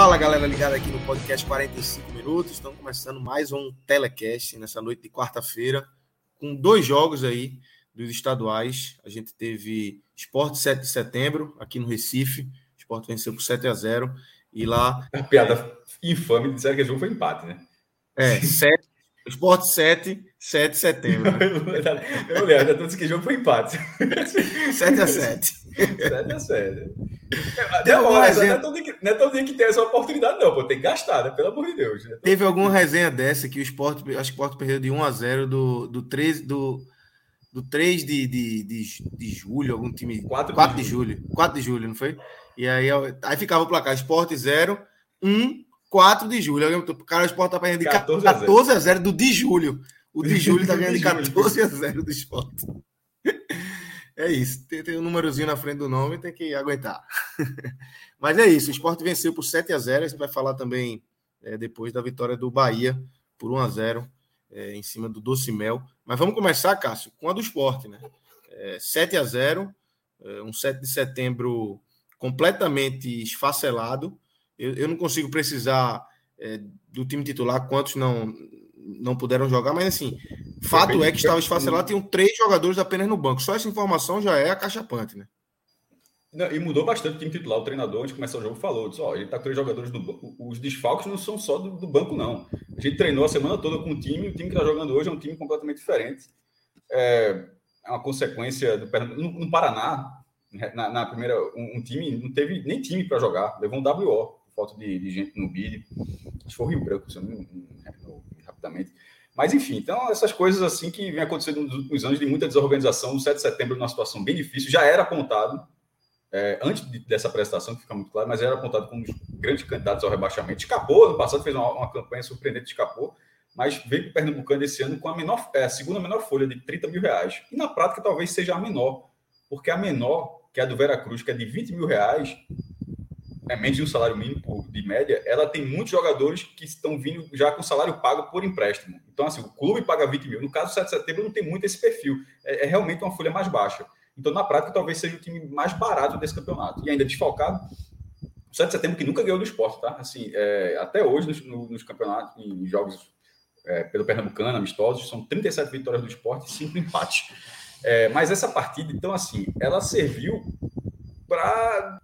Fala galera ligada aqui no podcast 45 minutos. Estamos começando mais um telecast nessa noite de quarta-feira, com dois jogos aí dos estaduais. A gente teve Esporte 7 de setembro aqui no Recife. O Esporte venceu por 7 a 0 e lá. A piada infame disseram que o jogo foi empate, né? É, 7, Esporte 7, 7 de setembro. Eu lembro, todos que jogo foi empate. 7 a 7. 7 a 7. Não, não, resenha... não, é todo dia que, não é todo dia que tem essa oportunidade, não, pô. Tem que gastar, né? Pelo amor de Deus. Né? Teve alguma resenha dessa que o Sport, acho que o Sport perdeu de 1 a 0 do, do 13 do, do 3 de, de, de, de julho, algum time. 4, 4 de, julho. julho. 4 de julho, não foi? E aí, aí ficava o placar: Sport 0, 1, 4 de julho. O cara, o Sport tá perdendo de 14 a 0, 14 a 0 do de julho. O de julho tá ganhando de 14 a 0 do Sport. É isso. Tem, tem um númerozinho na frente do nome, tem que aguentar. Mas é isso. O esporte venceu por 7 a 0 A gente vai falar também é, depois da vitória do Bahia por 1 a 0 é, em cima do Doce Mel. Mas vamos começar, Cássio, com a do esporte, né? É, 7 a 0 é, um 7 de setembro completamente esfacelado. Eu, eu não consigo precisar é, do time titular quantos não não puderam jogar, mas assim, fato é que estava esfacelado, tinham três jogadores apenas no banco. Só essa informação já é acachapante, né? Não, e mudou bastante o time titular. O treinador, antes de começar o jogo, falou: disse, ó, ele tá com três jogadores no banco. Os desfalques não são só do, do, banco, não. A gente treinou a semana toda com o time, o time que está jogando hoje é um time completamente diferente. É, é uma consequência do no, no Paraná, né, na, na, primeira, um, um, time não teve nem time para jogar, levou um WO, falta de, de gente no bid. Acho que foi o Rio Branco, se eu não, não, rapidamente. Mas, enfim, então, essas coisas assim que vem acontecendo nos últimos anos de muita desorganização. O 7 de setembro, numa situação bem difícil, já era apontado, é, antes de, dessa prestação, que fica muito claro, mas era apontado como um dos grandes candidatos ao rebaixamento. Escapou, no passado fez uma, uma campanha surpreendente, escapou, mas veio para o Pernambucano esse ano com a, menor, é, a segunda menor folha de 30 mil reais. E na prática talvez seja a menor, porque a menor, que é a do Vera Cruz, que é de 20 mil reais, é menos de um salário mínimo de média, ela tem muitos jogadores que estão vindo já com salário pago por empréstimo. Então, assim, o clube paga 20 mil. No caso do 7 de setembro, não tem muito esse perfil. É, é, realmente uma folha mais baixa. Então, na prática, talvez seja o time mais barato desse campeonato. E ainda desfalcado, o 7 de setembro que nunca ganhou do esporte, tá? Assim, é, até hoje, nos, nos, campeonatos, em jogos é, pelo Pernambucano, amistosos, são 37 vitórias do esporte e 5 empates. É, mas essa partida, então, assim, ela serviu para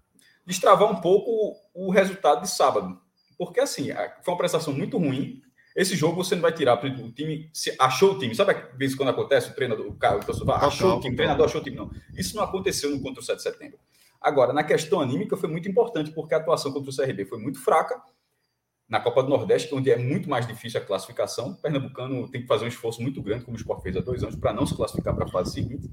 destravar um pouco o resultado de sábado. Porque, assim, foi uma prestação muito ruim. Esse jogo você não vai tirar o time. Se achou o time. Sabe a vez quando acontece o treinador, o cara, o pessoal achou o time, o treinador achou o time. Não. Isso não aconteceu no contra o 7 de setembro. Agora, na questão anímica, foi muito importante, porque a atuação contra o CRB foi muito fraca. Na Copa do Nordeste, onde é muito mais difícil a classificação, o Pernambucano tem que fazer um esforço muito grande, como o Sport fez há dois anos, para não se classificar para a fase seguinte.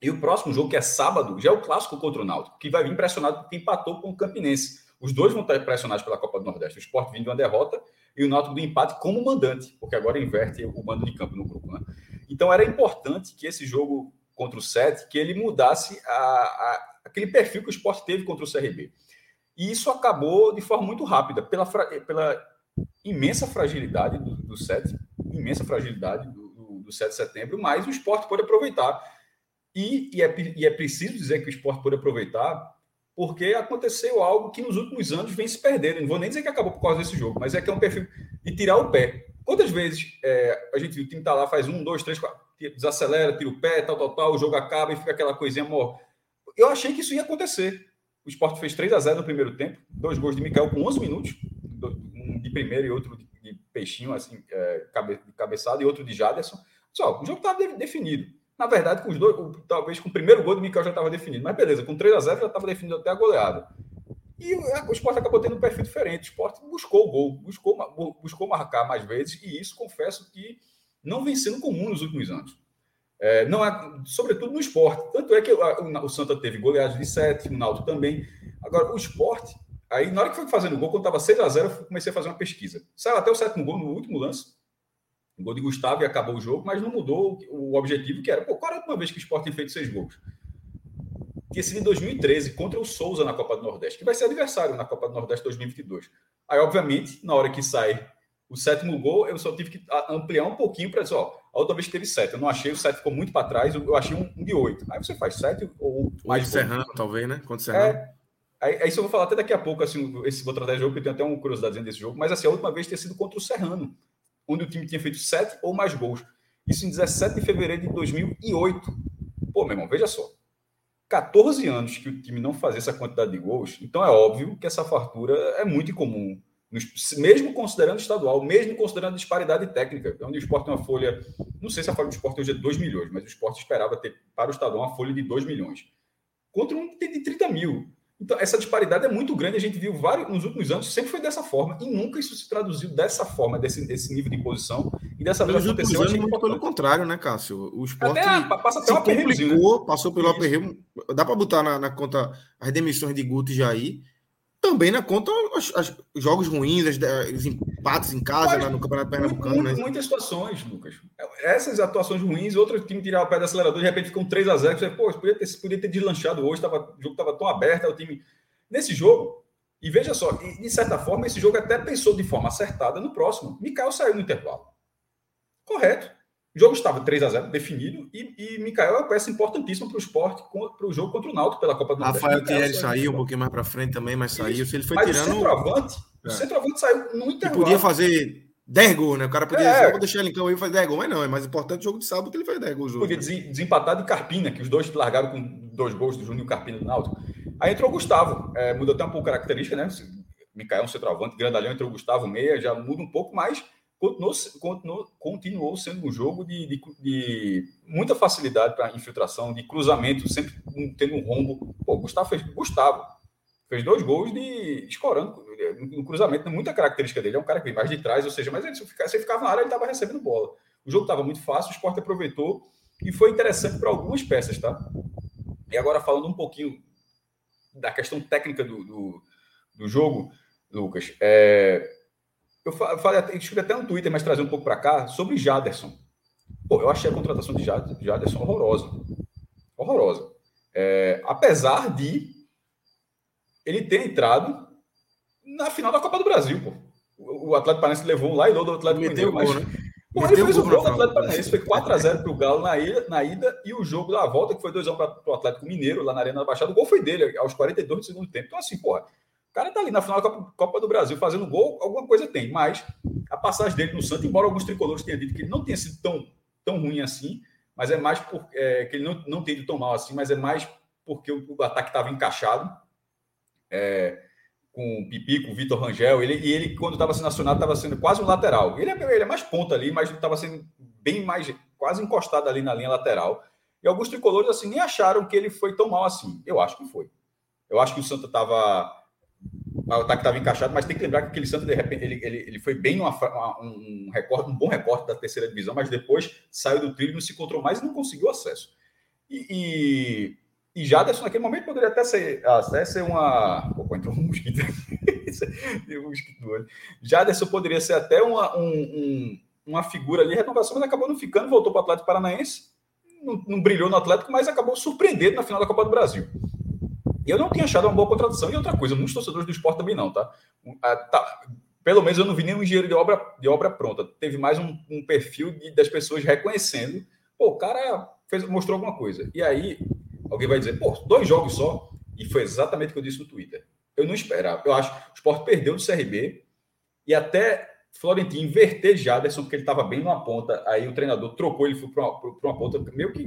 E o próximo jogo, que é sábado, já é o clássico contra o Náutico, que vai vir pressionado porque empatou com o Campinense. Os dois vão estar pressionados pela Copa do Nordeste. O Sport vindo de uma derrota e o Náutico do empate como mandante, porque agora inverte o mando de campo no grupo. Né? Então era importante que esse jogo contra o Sete, que ele mudasse a, a, aquele perfil que o Sport teve contra o CRB. E isso acabou de forma muito rápida, pela, pela imensa fragilidade do, do Sete, imensa fragilidade do, do, do 7 de setembro, mas o Sport pode aproveitar e, e, é, e é preciso dizer que o esporte pode aproveitar, porque aconteceu algo que nos últimos anos vem se perdendo. Não vou nem dizer que acabou por causa desse jogo, mas é que é um perfil de tirar o pé. Quantas vezes é, a gente, o time tá lá, faz um, dois, três, quatro, desacelera, tira o pé, tal, tal, tal, o jogo acaba e fica aquela coisinha, amor. Eu achei que isso ia acontecer. O esporte fez 3 a 0 no primeiro tempo, dois gols de Mikael com 11 minutos, um de primeiro e outro de peixinho, assim, é, de cabeçada, e outro de Jaderson. Só, o jogo estava definido. Na verdade, com os dois, talvez com o primeiro gol do Mikael já estava definido. Mas beleza, com 3 a 0 já estava definido até a goleada. E o esporte acabou tendo um perfil diferente. O esporte buscou o gol, buscou, buscou marcar mais vezes, e isso confesso que não vem sendo comum nos últimos anos. É, não é, sobretudo no esporte. Tanto é que o, o Santa teve goleadas de 7, o Náutico também. Agora, o esporte, aí na hora que foi fazendo o gol, quando estava 6 a 0 eu comecei a fazer uma pesquisa. Saiu até o sétimo gol no último lance. O gol de Gustavo e acabou o jogo, mas não mudou o objetivo, que era, pô, qual era a última vez que o esporte tem feito seis gols? tinha sido em 2013, contra o Souza na Copa do Nordeste, que vai ser adversário na Copa do Nordeste 2022. Aí, obviamente, na hora que sai o sétimo gol, eu só tive que ampliar um pouquinho para dizer, ó, a outra vez teve sete, eu não achei, o sete ficou muito para trás, eu achei um, um, de oito. Aí você faz sete ou mais. Serrano, talvez, né? Contra Serrano. É, aí, aí isso eu vou falar até daqui a pouco, assim, esse vou tratar de jogo, porque eu tenho até uma curiosidade desse jogo, mas assim, a última vez ter sido contra o Serrano, onde o time tinha feito sete ou mais gols. Isso em 17 de fevereiro de 2008. Pô, meu irmão, veja só. 14 anos que o time não fazia essa quantidade de gols, então é óbvio que essa fartura é muito incomum. Mesmo considerando estadual, mesmo considerando disparidade técnica, onde o esporte tem uma folha, não sei se a folha do esporte hoje é 2 milhões, mas o esporte esperava ter para o estadual uma folha de 2 milhões. Contra um de 30 mil. Então, essa disparidade é muito grande. A gente viu vários nos últimos anos, sempre foi dessa forma, e nunca isso se traduziu dessa forma, desse, desse nível de posição. E dessa vez aconteceu. Anos, muito pelo contrário, né, Cássio? O esporte até, passa até se complicou, né? passou pelo aperreio. Dá para botar na, na, conta as demissões de Guto e Jair. Também na conta os, jogos ruins, as, os empates em casa Mas, lá no Campeonato Pernambucano. Né? Muitas situações, Lucas. Essas atuações ruins, outro time tirar o pé do acelerador, de repente fica um 3 a 0 Você, pô, podia ter, podia ter deslanchado hoje, tava, o jogo estava tão aberto, o time. Nesse jogo, e veja só, de certa forma, esse jogo até pensou de forma acertada no próximo. Mikael saiu no intervalo. Correto. O jogo estava 3 a 0 definido e, e Mikael é uma peça importantíssima para o esporte, para o jogo contra o Náutico pela Copa do Nordeste. Rafael Thierry saiu um pouquinho mais para frente também, mas saiu. Se ele foi mas tirando. O centroavante, é. o centroavante saiu no intervalo. E podia fazer 10 gols, né? O cara podia é. dizer, vou deixar ele em campo e fazer 10 gols, mas não, é mais importante o jogo de sábado que ele faz 10 gols. Podia né? desempatar de Carpina, que os dois largaram com dois gols do Júnior Carpina do Náutico. Aí entrou o Gustavo, é, mudou até um pouco a característica, né? Mikael é um centroavante, grandalhão, entrou o Gustavo meia, já muda um pouco mais continuou, continuou, continuou sendo um jogo de, de, de muita facilidade para infiltração, de cruzamento, sempre tendo um rombo. Pô, Gustavo fez, Gustavo fez dois gols de escorando no cruzamento, muita característica dele. É um cara que vem mais de trás, ou seja, mas ele, se você ficava na área, ele estava recebendo bola. O jogo estava muito fácil, o esporte aproveitou e foi interessante para algumas peças, tá? E agora falando um pouquinho da questão técnica do, do, do jogo, Lucas, é, eu falei, escrevi até no Twitter, mas trazer um pouco para cá, sobre Jaderson. Pô, eu achei a contratação de Jaderson horrorosa. Horrorosa. É, apesar de ele ter entrado na final da Copa do Brasil, pô. O Atlético Paranaense levou um lá e do Atlético Mineiro, mas... Né? Pô, ele fez o gol do Atlético Paranaense, foi 4x0 para o Galo na ida, na ida, e o jogo da volta, que foi 2x1 para o Atlético Mineiro, lá na Arena da Baixada, o gol foi dele, aos 42 do segundo tempo. Então, assim, porra, cara tá ali na final da Copa, Copa, do Brasil fazendo gol, alguma coisa tem. Mas a passagem dele no Santos, embora alguns tricolores tenham dito que ele não tenha sido tão, tão ruim assim, mas é mais porque é, que ele não, não tem ido tão mal assim, mas é mais porque o, o ataque estava encaixado. É, com o Pipi, com o Vitor Rangel, ele, e ele, quando estava sendo acionado, estava sendo quase um lateral. Ele é, ele é mais ponta ali, mas estava sendo bem mais, quase encostado ali na linha lateral. E alguns tricolores, assim, nem acharam que ele foi tão mal assim. Eu acho que foi. Eu acho que o Santa estava o ataque estava encaixado, mas tem que lembrar que aquele Santos, de repente, ele, ele, ele foi bem numa, uma, um, recorde, um bom recorde da terceira divisão, mas depois saiu do trilho, não se encontrou mais e não conseguiu acesso. E, e, e Jaderson, naquele momento, poderia até ser, até ser uma. Pô, entrou um mosquito. um mosquito no olho. Jaderson poderia ser até uma, um, um, uma figura ali, renovação, mas acabou não ficando, voltou para o Atlético Paranaense, não, não brilhou no Atlético, mas acabou surpreendendo na final da Copa do Brasil. Eu não tinha achado uma boa contratação. E outra coisa, muitos torcedores do esporte também não, tá? Ah, tá pelo menos eu não vi nenhum engenheiro de obra, de obra pronta. Teve mais um, um perfil de, das pessoas reconhecendo. Pô, o cara fez, mostrou alguma coisa. E aí, alguém vai dizer, pô, dois jogos só. E foi exatamente o que eu disse no Twitter. Eu não esperava. Eu acho que o esporte perdeu do CRB e até Florentino inverter Jaderson, porque ele estava bem numa ponta. Aí o treinador trocou ele para uma, uma ponta, meio que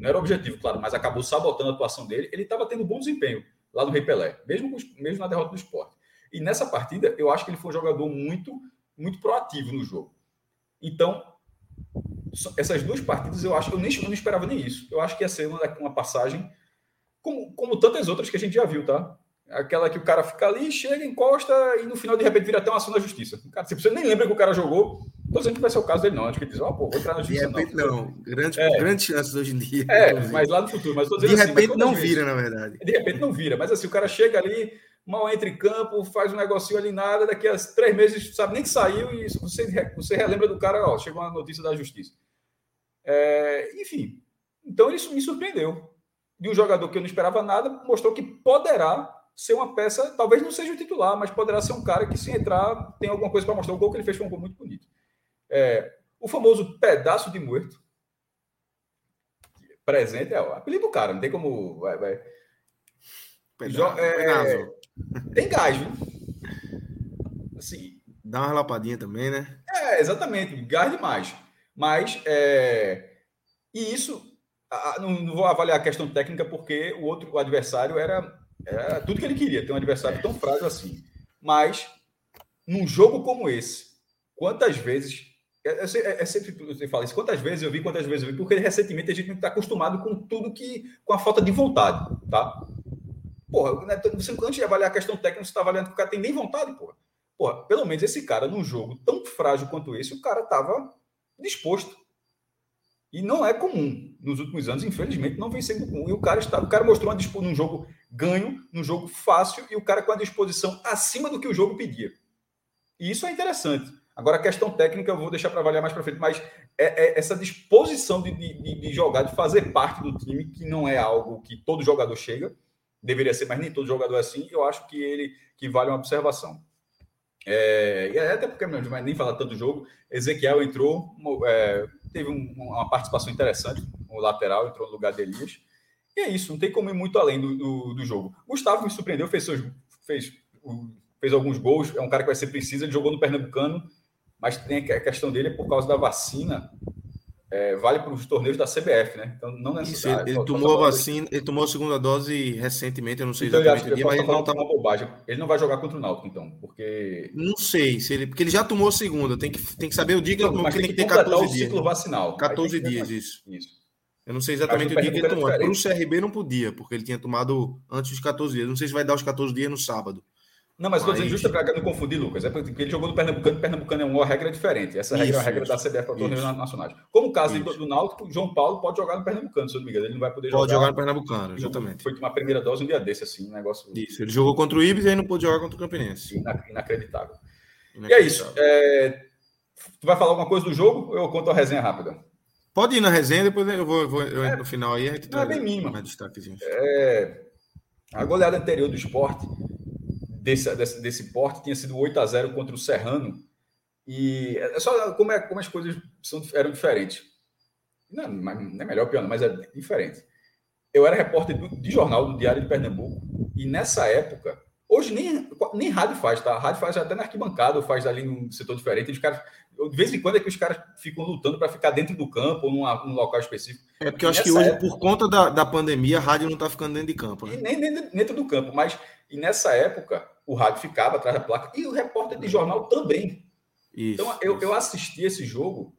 não era objetivo, claro, mas acabou sabotando a atuação dele. Ele estava tendo bom desempenho lá no Rei Pelé, mesmo, mesmo na derrota do esporte. E nessa partida, eu acho que ele foi um jogador muito, muito proativo no jogo. Então, essas duas partidas eu acho, eu nem eu não esperava nem isso. Eu acho que ia ser uma, uma passagem como, como tantas outras que a gente já viu, tá? Aquela que o cara fica ali, chega, encosta e no final de repente vira até uma ação da justiça. Cara, se você nem lembra que o cara jogou, tô dizendo que vai ser o caso dele, não. Acho que ele diz, ó, oh, pô, vou entrar na justiça. De repente, não. não. Grande, é. Grandes chances hoje em dia. É, inclusive. mas lá no futuro. Mas de assim, repente não vira, na verdade. De repente não vira. Mas assim, o cara chega ali, mal entra em campo, faz um negocinho ali, nada, daqui a três meses, sabe nem que saiu e você, você relembra do cara, ó, chegou uma notícia da justiça. É, enfim, então isso me surpreendeu. De um jogador que eu não esperava nada, mostrou que poderá ser uma peça, talvez não seja o titular, mas poderá ser um cara que, se entrar, tem alguma coisa para mostrar. O gol que ele fez foi um gol muito bonito. É, o famoso pedaço de morto presente é o apelido do cara, não tem como. Vai, vai. Pedaço, é, tem gás, viu? Assim, Dá uma relapadinha também, né? É, exatamente, gás demais. Mas, é, e isso, não, não, vou avaliar a questão técnica, porque o outro o adversário era, era tudo que ele queria, ter um adversário é. tão frágil assim. Mas, num jogo como esse, quantas vezes. É, é, é, é sempre você fala isso, quantas vezes eu vi, quantas vezes eu vi, porque recentemente a gente está acostumado com tudo que. com a falta de vontade, tá? Porra, né, você, antes de avaliar a questão técnica, você está avaliando que o cara tem nem vontade, porra. Porra, pelo menos esse cara, num jogo tão frágil quanto esse, o cara tava disposto. E não é comum. Nos últimos anos, infelizmente, não vem sendo comum. E o cara, está, o cara mostrou uma disputa num jogo ganho, num jogo fácil, e o cara com a disposição acima do que o jogo pedia. E isso é interessante. Agora, a questão técnica eu vou deixar para avaliar mais para frente, mas é, é essa disposição de, de, de, jogar, de fazer parte do time, que não é algo que todo jogador chega, deveria ser, mas nem todo jogador é assim, eu acho que ele que vale uma observação. É, e até porque não vai nem falar tanto do jogo, Ezequiel entrou, é, teve um, uma participação interessante, o lateral entrou no lugar de Elias. E é isso, não tem como ir muito além do, do, do jogo. Gustavo me surpreendeu, fez, seus, fez, fez alguns gols, é um cara que vai ser preciso, ele jogou no Pernambucano, mas tem a questão dele é por causa da vacina é, vale para os torneios da CBF, né? Então não necessariamente. Ele, ele tomou a vacina, ele tomou a segunda dose recentemente, eu não sei então, exatamente o dia, mas ele não tá uma bobagem. Ele não vai jogar contra o Náutico, então, porque não sei se ele, porque ele já tomou a segunda, tem que, tem que saber o dia que ele tomou, tem que ter 14 dias. ciclo vacinal. 14 dias isso. Isso. Eu não sei exatamente o dia que ele tomou. Para o CRB não podia, porque ele tinha tomado antes dos 14 dias. Não sei se vai dar os 14 dias no sábado. Não, mas estou dizendo justo para não confundir, Lucas. É porque ele jogou no Pernambucano, o Pernambucano é uma regra diferente. Essa regra isso, é a regra isso, da CBF para torneios nacionais. Como o caso do, do Náutico, João Paulo pode jogar no Pernambucano, se eu não me engano. Ele não vai poder pode jogar. Pode jogar no Pernambucano, exatamente. Foi uma primeira dose um dia desse, assim, um negócio. Isso, ele jogou contra o Ibis e aí não pôde jogar contra o Campinense. Inacreditável. Inacreditável. E é isso. É... Tu vai falar alguma coisa do jogo ou eu conto a resenha rápida? Pode ir na resenha, depois eu vou, vou eu é, no final aí. A gente não é bem mínima. É... A goleada anterior do esporte desse, desse, desse porte tinha sido 8 a 0 contra o Serrano. E é só como, é, como as coisas são, eram diferentes. Não, não é melhor pior, mas é diferente. Eu era repórter do, de jornal do Diário de Pernambuco, e nessa época, hoje nem, nem rádio faz, tá? A rádio faz até na arquibancada, ou faz ali num setor diferente. Os caras, de vez em quando é que os caras ficam lutando para ficar dentro do campo ou numa, num local específico. É porque eu acho que hoje, época, por conta da, da pandemia, a rádio não está ficando dentro de campo. Né? Nem, nem dentro do campo, mas e nessa época, o rádio ficava atrás da placa e o repórter de jornal também. Isso, então, eu, isso. eu assisti esse jogo.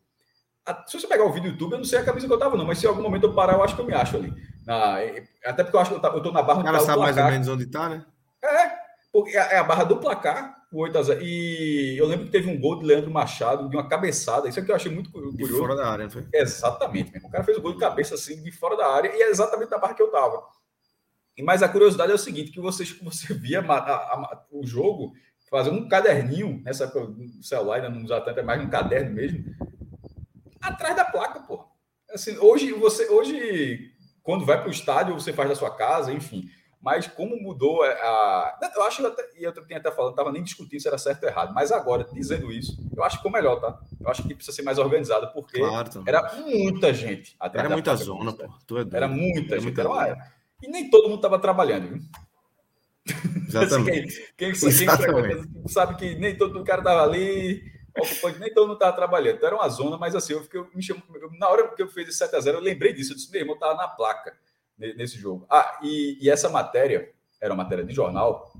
Se você pegar o vídeo do YouTube, eu não sei a camisa que eu tava, não, mas se em algum momento eu parar, eu acho que eu me acho ali. Na, até porque eu acho que eu, tô na barra do placar. sabe mais ou menos onde tá, né? É, porque é, é a barra do placar, o 8 a 0 E eu lembro que teve um gol de Leandro Machado, de uma cabeçada. Isso aqui eu achei muito curioso. De fora da área, não foi? Exatamente, mesmo. O cara fez o gol de cabeça assim, de fora da área, e é exatamente na barra que eu tava. Mas a curiosidade é o seguinte, que você, você via a, a, o jogo fazer um caderninho, nessa o celular ainda não usa tanto, é mais um caderno mesmo, atrás da placa, pô. Assim, hoje, você, hoje, quando vai para o estádio, você faz da sua casa, enfim. Mas como mudou a. Eu acho até, e eu tinha até falando, não estava nem discutindo se era certo ou errado. Mas agora, dizendo isso, eu acho que ficou melhor, tá? Eu acho que precisa ser mais organizado, porque claro, era muita gente. Era muita zona, pô. É era muita era gente. Muita era, e nem todo mundo estava trabalhando, viu? Exatamente. quem, quem, quem sabe que nem todo o cara estava ali, ocupante, nem todo mundo estava trabalhando. Então era uma zona, mas assim, eu fiquei, me chamo, na hora que eu fiz esse 7x0, eu lembrei disso. Eu disse, meu irmão, estava na placa nesse jogo. Ah, e, e, essa matéria, era uma matéria de jornal.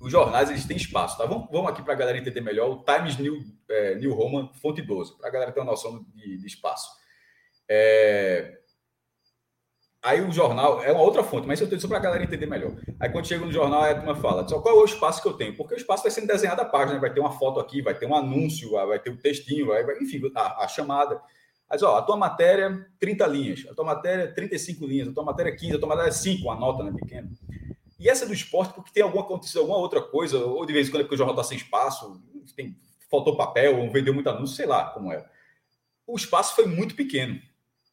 Os jornais, eles têm espaço, tá? Vamos, vamos aqui para a galera entender melhor. O Times New, é, New Roman, fonte 12, para a galera ter uma noção de, de espaço. É... Aí o jornal é uma outra fonte, mas eu estou para a galera entender melhor. Aí quando chega no jornal, a turma fala: só qual é o espaço que eu tenho? Porque o espaço vai sendo desenhado a página, vai ter uma foto aqui, vai ter um anúncio, vai ter um textinho, vai, enfim, a, a chamada. Mas, ó, a tua matéria, 30 linhas, a tua matéria, 35 linhas, a tua matéria, 15, a tua matéria, 5, uma nota, né, pequena. E essa do esporte, porque tem alguma acontecido alguma outra coisa, ou de vez em quando é porque o jornal está sem espaço, tem, faltou papel, ou vendeu muito anúncio, sei lá como é. O espaço foi muito pequeno.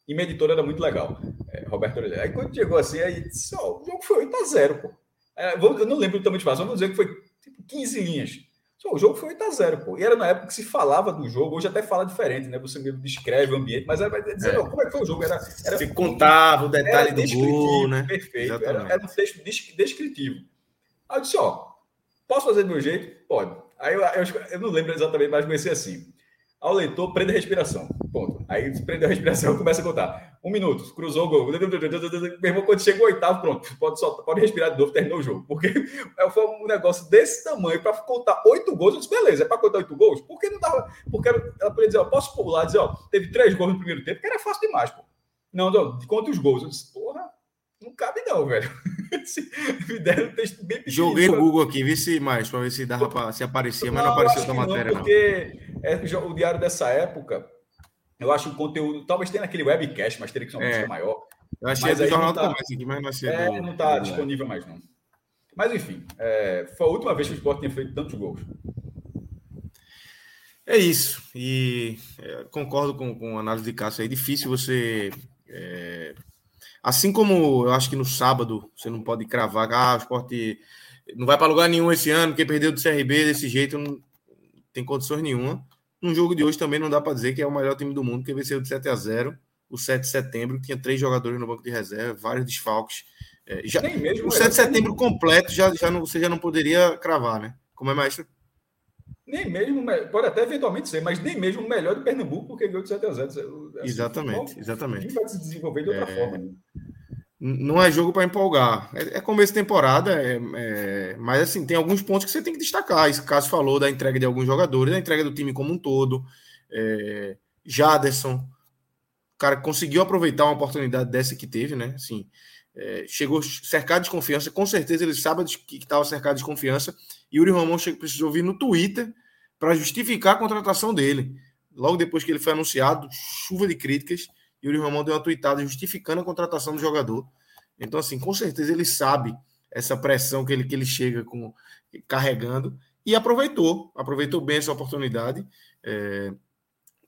E minha editora era muito legal. É, Roberto Oliveira. Aí quando chegou assim, aí disse, ó, o jogo foi 8 a 0 pô. É, eu não lembro do tamanho de espaço, vamos dizer que foi tipo 15 linhas. O jogo foi 8 a 0 pô. E era na época que se falava do jogo, hoje até fala diferente, né? Você mesmo descreve o ambiente, mas era dizer, é. Como é que foi o jogo? Era, era se contava o detalhe do gol, né? Perfeito. Era, era, um texto descritivo. Aí eu disse, ó, posso fazer do meu jeito? Pode. Aí eu, eu, eu não lembro exatamente, mas comecei assim ao leitor, prenda a respiração. Ponto. Aí prendeu a respiração, começa a contar. Um minuto, cruzou o gol. Meu irmão, quando chegou o oitavo, pronto, pode, soltar, pode respirar de novo, terminou o jogo. Porque foi um negócio desse tamanho para contar oito gols. Eu disse, beleza, é para contar oito gols? Por que não dava? Porque ela poderia dizer, ó, posso pular, dizer, ó, teve três gols no primeiro tempo, que era fácil demais, pô. Não, não, conta os gols. Eu disse, porra, não cabe não, velho. Me deram um texto bem pequeno. Joguei o Google aqui, vi se mais, para ver se dava para se aparecia, mas não, não apareceu na matéria. Não, porque é, o diário dessa época, eu acho o conteúdo. Talvez tenha naquele webcast, mas teria que ser uma é. maior. Eu achei mas do Jornal tá, do Comércio aqui, mas não achei. É, do, não está disponível mais, não. Mas enfim, é, foi a última vez que o Sport tinha feito tantos gols. É isso. E é, concordo com, com a análise de Cássio. É difícil você é, Assim como eu acho que no sábado você não pode cravar, ah, o esporte não vai para lugar nenhum esse ano, porque perdeu do CRB desse jeito, não tem condições nenhuma. No jogo de hoje também não dá para dizer que é o melhor time do mundo, que venceu de 7 a 0 o 7 de setembro, tinha três jogadores no banco de reserva, vários desfalques. É, já, o 7 de setembro completo já, já não, você já não poderia cravar, né? Como é, maestro? Nem mesmo, pode até eventualmente ser, mas nem mesmo o melhor de Pernambuco, porque ganhou de 7 a 0. Assim, exatamente, exatamente. vai se desenvolver de outra é... forma. Né? Não é jogo para empolgar. É, é, começo de temporada, é, é, mas assim, tem alguns pontos que você tem que destacar. Esse caso falou da entrega de alguns jogadores, da entrega do time como um todo. É, Jaderson, o cara conseguiu aproveitar uma oportunidade dessa que teve, né? Assim, é, chegou cercado de confiança, com certeza ele sabe que estava cercado de confiança. Yuri Romão precisou vir no Twitter para justificar a contratação dele. Logo depois que ele foi anunciado, chuva de críticas, Yuri Romão deu uma tweetada justificando a contratação do jogador. Então, assim, com certeza ele sabe essa pressão que ele, que ele chega com carregando e aproveitou, aproveitou bem essa oportunidade. É,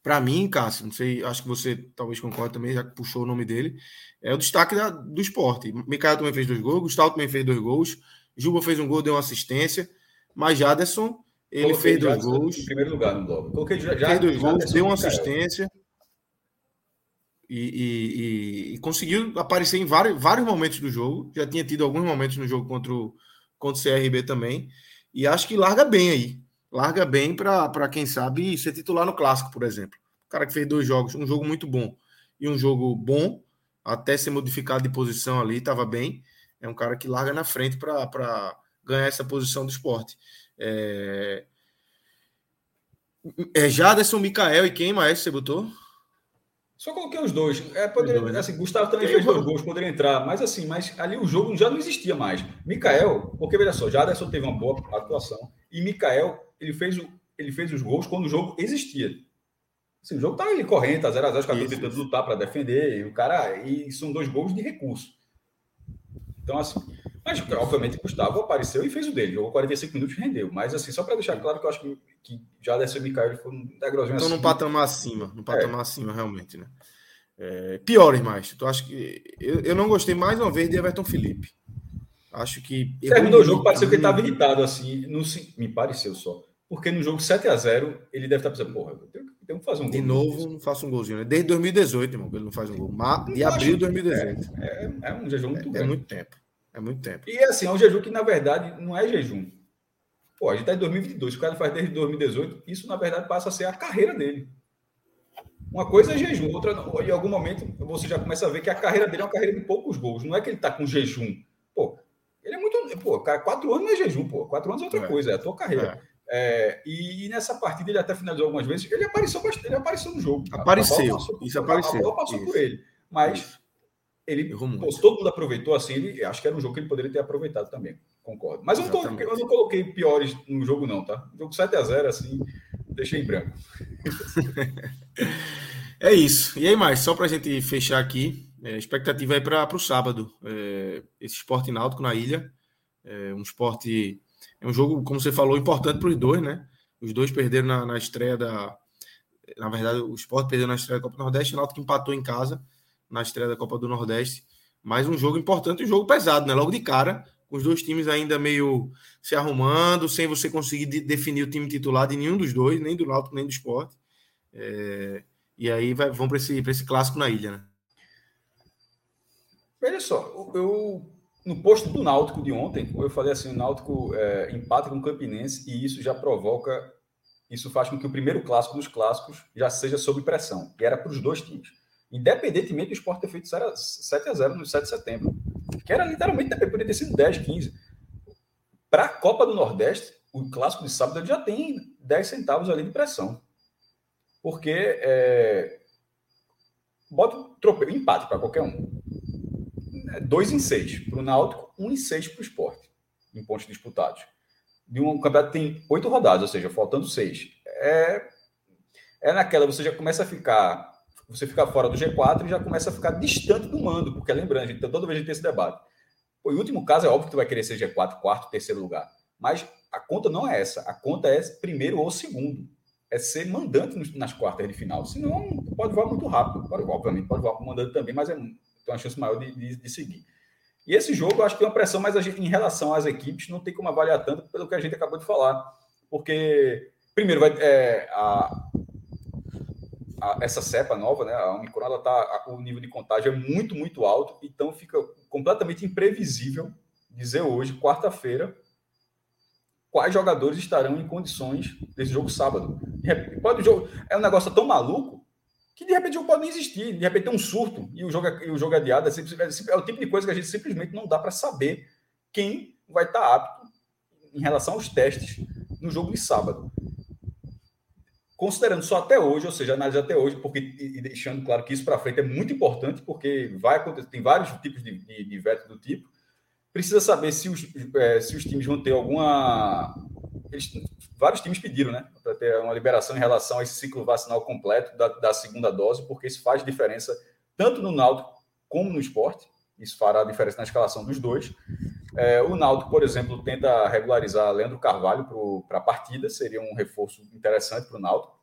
para mim, Cássio, não sei, acho que você talvez concorde também, já que puxou o nome dele, é o destaque da, do esporte. Mikael também fez dois gols, Gustavo também fez dois gols, Juba fez um gol, deu uma assistência, mas Jaderson, ele Coloquei fez dois Jaderson gols. Em primeiro lugar no blog. Coloquei já, fez dois gols, deu uma assistência. E, e, e, e, conseguiu aparecer em vários, vários momentos do jogo. Já tinha tido alguns momentos no jogo contra o, contra o CRB também. E acho que larga bem aí. Larga bem para, quem sabe, ser titular no clássico, por exemplo. O cara que fez dois jogos, um jogo muito bom e um jogo bom, até ser modificado de posição ali, estava bem. É um cara que larga na frente para ganhar essa posição do esporte. É... é Jaderson, Mikael e quem mais você botou? Só coloquei os dois. É, poderia, dois, né? assim, Gustavo também fez dois gols, poderia entrar, mas assim, mas ali o jogo já não existia mais. Mikael, porque veja só, Jaderson teve uma boa atuação e Mikael, ele fez, o, ele fez os gols quando o jogo existia. Assim, o jogo estava ali correndo, a 0 a 0 os caras tentando lutar para defender, e o cara, e são dois gols de recurso. Então, assim, mas obviamente Gustavo apareceu e fez o dele, jogou 45 minutos e rendeu. Mas assim, só para deixar claro que eu acho que, que já desceu o Mikael foi um degrauzinho Então, num patamar acima, num patamar é. acima, realmente, né? É, piores mais. Tu acha que. Eu, eu não gostei mais uma vez de Everton Felipe. Acho que. Terminou o jogo, pareceu que ele estava irritado, assim. Não se, me pareceu só. Porque no jogo 7 a 0 ele deve estar pensando, porra, eu tenho, tenho que fazer um gol. De novo, não faço um golzinho, né? Desde 2018, irmão, ele não faz um gol. De abril de 2018. É, é, é um jejum muito é, grande. É muito tempo. É muito tempo. E assim, é um jejum que, na verdade, não é jejum. Pô, a gente está em 2022, o cara faz desde 2018, isso, na verdade, passa a ser a carreira dele. Uma coisa é jejum, outra, em algum momento, você já começa a ver que a carreira dele é uma carreira de poucos gols. Não é que ele está com jejum. Pô, ele é muito. Pô, cara, quatro anos não é jejum, pô. Quatro anos é outra é. coisa, é a tua carreira. É, e, nessa partida ele até finalizou algumas vezes. Ele apareceu bastante, ele apareceu no jogo. Apareceu. Passou, isso apareceu. A bola passou isso. por ele. Mas. Ele, pô, todo mundo aproveitou assim. Ele, acho que era um jogo que ele poderia ter aproveitado também. Concordo. Mas eu não, coloquei, eu não, coloquei, piores no jogo, não, tá? jogo 7x0, assim, deixei em branco. é isso. E aí, mais, só para a gente fechar aqui, é, expectativa é para o sábado. É, esse esporte náutico na ilha. É um esporte. É um jogo, como você falou, importante para os dois, né? Os dois perderam na, na, estreia da. Na verdade, o esporte perdeu na estreia da Copa do Nordeste, o Náutico empatou em casa na estreia da Copa do Nordeste. Mas um jogo importante, um jogo pesado, né? Logo de cara, com os dois times ainda meio se arrumando, sem você conseguir de, definir o time titular de nenhum dos dois, nem do Náutico, nem do esporte. É, e aí vai, vão para esse, esse clássico na ilha, né? Veja só, eu no posto do Náutico de ontem, eu falei assim, o Náutico é, empata com o Campinense e isso já provoca, isso faz com que o primeiro clássico dos clássicos já seja sob pressão, e era para os dois times. Independentemente do esporte ter feito 7 a 0 no 7 de setembro, que era literalmente, poderia ter sido 10, 15. Para a Copa do Nordeste, o clássico de sábado já tem 10 centavos ali de pressão. Porque é, bota um tropeiro, empate para qualquer um. 2 em 6 para o Náutico, 1 um em 6 para o esporte, em pontos disputados. De um campeonato tem oito rodadas, ou seja, faltando seis. É, é naquela, você já começa a ficar, você fica fora do G4 e já começa a ficar distante do mando, porque lembrando, gente, toda vez a gente tem esse debate. Pô, último caso, é óbvio que tu vai querer ser G4, quarto, terceiro lugar. Mas a conta não é essa. A conta é primeiro ou segundo. É ser mandante nas quartas de final. Senão, pode voar muito rápido. Pode, obviamente, pode voar como mandante também, mas é tem uma chance maior de, de, de seguir. E esse jogo, eu acho que tem uma pressão, mas gente, em relação às equipes, não tem como avaliar tanto pelo que a gente acabou de falar. Porque, primeiro, vai, é, a, a, essa cepa nova, né, a Omicron, ela tá, o nível de contágio é muito, muito alto, então fica completamente imprevisível dizer hoje, quarta-feira, quais jogadores estarão em condições desse jogo sábado. Pode o jogo é um negócio tão maluco que de repente o jogo pode nem existir, de repente tem um surto e o jogo, é, e o jogo é adiado. É, é, é, o tipo de coisa que a gente simplesmente não dá para saber quem vai estar tá apto em relação aos testes no jogo de sábado. Considerando só até hoje, ou seja, análise até hoje, porque e deixando claro que isso para frente é muito importante, porque vai acontecer, tem vários tipos de, de, de veto do tipo. Precisa saber se os, é, se os times vão ter alguma eles, vários times pediram, né, para ter uma liberação em relação a esse ciclo vacinal completo da, da, segunda dose, porque isso faz diferença tanto no Náutico como no esporte. Isso fará diferença na escalação dos dois. É, o Náutico, por exemplo, tenta regularizar Leandro Carvalho para a partida, seria um reforço interessante para o Náutico.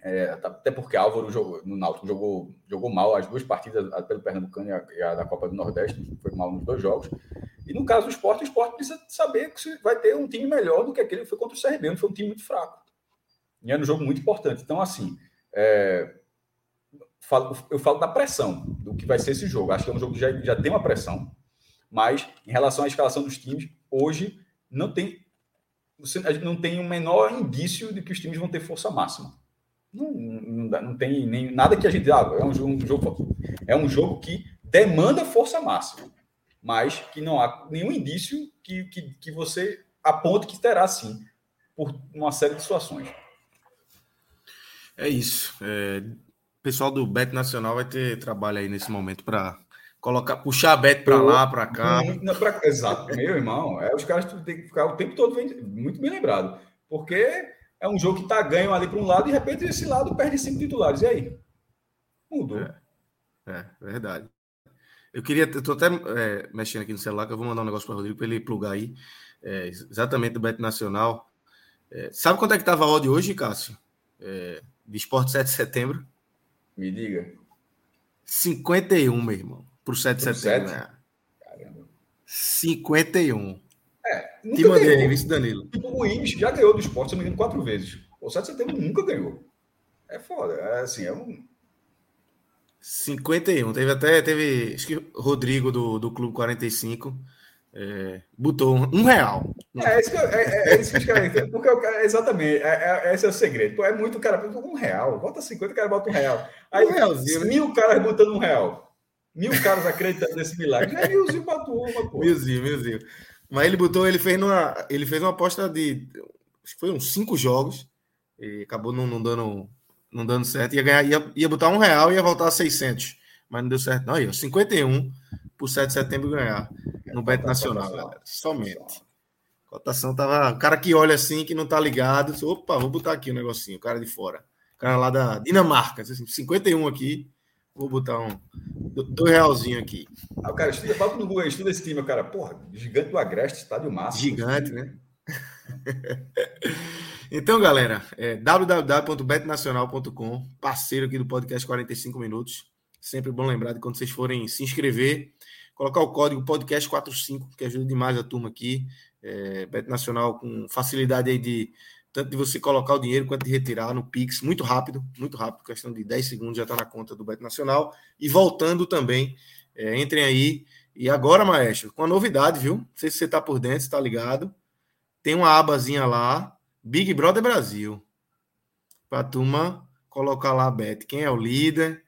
É, até porque Álvaro jogou, no Náutico jogou, jogou mal as duas partidas, a pelo Pernambucano e a, e a da Copa do Nordeste, foi mal nos dois jogos. E no caso do esporte, o esporte precisa saber que vai ter um time melhor do que aquele que foi contra o CRB, onde foi um time muito fraco. E é um jogo muito importante. Então, assim, é, eu falo da pressão, do que vai ser esse jogo. Acho que é um jogo que já, já tem uma pressão, mas em relação à escalação dos times, hoje não tem, não tem o um menor indício de que os times vão ter força máxima. Não, não, não tem nem nada que a gente. Ah, é um jogo, um jogo, é um jogo que demanda força máxima mas que não há nenhum indício que, que, que você aponte que terá sim, por uma série de situações. É isso. É, o pessoal do Bet Nacional vai ter trabalho aí nesse momento para colocar, puxar a Bet para lá, para cá. Não, pra, exato, meu irmão. É, os caras têm que ficar o tempo todo muito bem lembrado, porque é um jogo que está ganho ali para um lado e de repente esse lado perde cinco titulares. E aí? Mudou. É, é verdade. Eu queria, eu tô até é, mexendo aqui no celular, que eu vou mandar um negócio para o Rodrigo para ele plugar aí. É, exatamente do Bet Nacional. É, sabe quanto é que estava a odd hoje, Cássio? É, de esporte 7 de setembro? Me diga. 51, meu irmão. Para o 7 de setembro. 7? Né? Caramba. 51. É, nunca Te mandei, ganhou. Danilo. Tipo, o Ibis já ganhou do esporte, se não me engano, quatro vezes. O 7 de setembro nunca ganhou. É foda. É assim, é um 51. Teve até, teve, acho que Rodrigo do, do Clube 45 é, botou um, um real. É, é isso que é, é, é isso que eu quero porque eu, exatamente, é, é, esse é o segredo. Pô, é muito cara, um real, bota 50, o cara bota um real. Aí um realzinho, né? mil caras botando um real. Mil caras acreditando nesse milagre. É milzinho pra turma, pô. Milzinho, milzinho. Mas ele botou, ele fez, numa, ele fez uma aposta de foi uns cinco jogos, e acabou não, não, dando, não dando certo. Ia, ganhar, ia, ia botar um real e ia voltar a 600, mas não deu certo, não. Ia, 51 por 7 de setembro ganhar no Bet Nacional, galera. Somente. A cotação tava. O cara que olha assim, que não tá ligado, opa, vou botar aqui o um negocinho, o cara de fora. O cara lá da Dinamarca, 51 assim, aqui, vou botar um. Dois realzinho aqui. Ah, o cara estuda, bota no Google, estuda esse time, cara. Porra, gigante do Agreste, estádio máximo. Gigante, né? então, galera, é www.betnacional.com, parceiro aqui do podcast 45 Minutos. Sempre bom lembrar de quando vocês forem se inscrever, colocar o código podcast45, que ajuda demais a turma aqui. É, Bet Nacional com facilidade aí de tanto de você colocar o dinheiro quanto de retirar no Pix, muito rápido, muito rápido, questão de 10 segundos já está na conta do Bet Nacional. E voltando também, é, entrem aí. E agora, maestro, com a novidade, viu? Não sei se você está por dentro, está ligado. Tem uma abazinha lá, Big Brother Brasil. Para a turma colocar lá, Bet, quem é o líder,